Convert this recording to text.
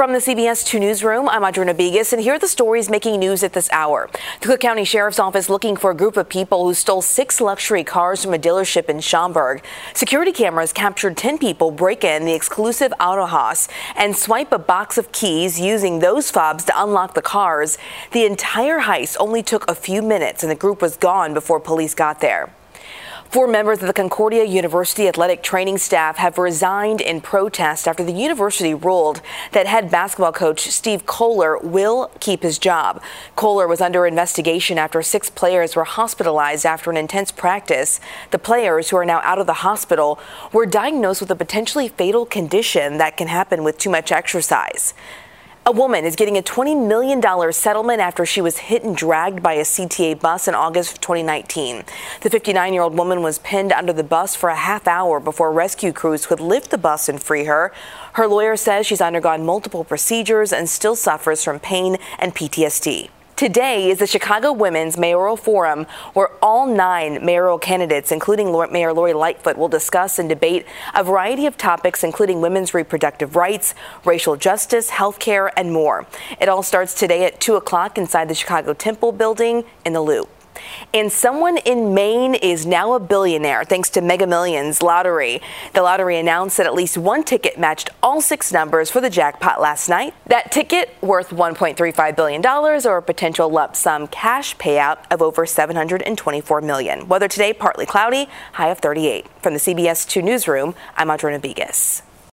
From the CBS 2 Newsroom, I'm Audrina Bigos, and here are the stories making news at this hour. The Cook County Sheriff's Office looking for a group of people who stole six luxury cars from a dealership in Schaumburg. Security cameras captured 10 people break in the exclusive Autohaus and swipe a box of keys using those fobs to unlock the cars. The entire heist only took a few minutes, and the group was gone before police got there. Four members of the Concordia University athletic training staff have resigned in protest after the university ruled that head basketball coach Steve Kohler will keep his job. Kohler was under investigation after six players were hospitalized after an intense practice. The players, who are now out of the hospital, were diagnosed with a potentially fatal condition that can happen with too much exercise. A woman is getting a $20 million settlement after she was hit and dragged by a CTA bus in August of 2019. The 59 year old woman was pinned under the bus for a half hour before rescue crews could lift the bus and free her. Her lawyer says she's undergone multiple procedures and still suffers from pain and PTSD. Today is the Chicago Women's Mayoral Forum, where all nine mayoral candidates, including Mayor Lori Lightfoot, will discuss and debate a variety of topics, including women's reproductive rights, racial justice, health care, and more. It all starts today at 2 o'clock inside the Chicago Temple building in the Loop. And someone in Maine is now a billionaire thanks to Mega Millions lottery. The lottery announced that at least one ticket matched all six numbers for the jackpot last night. That ticket, worth $1.35 billion, or a potential lump sum cash payout of over 724 million. Weather today, partly cloudy, high of 38. From the CBS 2 Newsroom, I'm Audrina Bigos.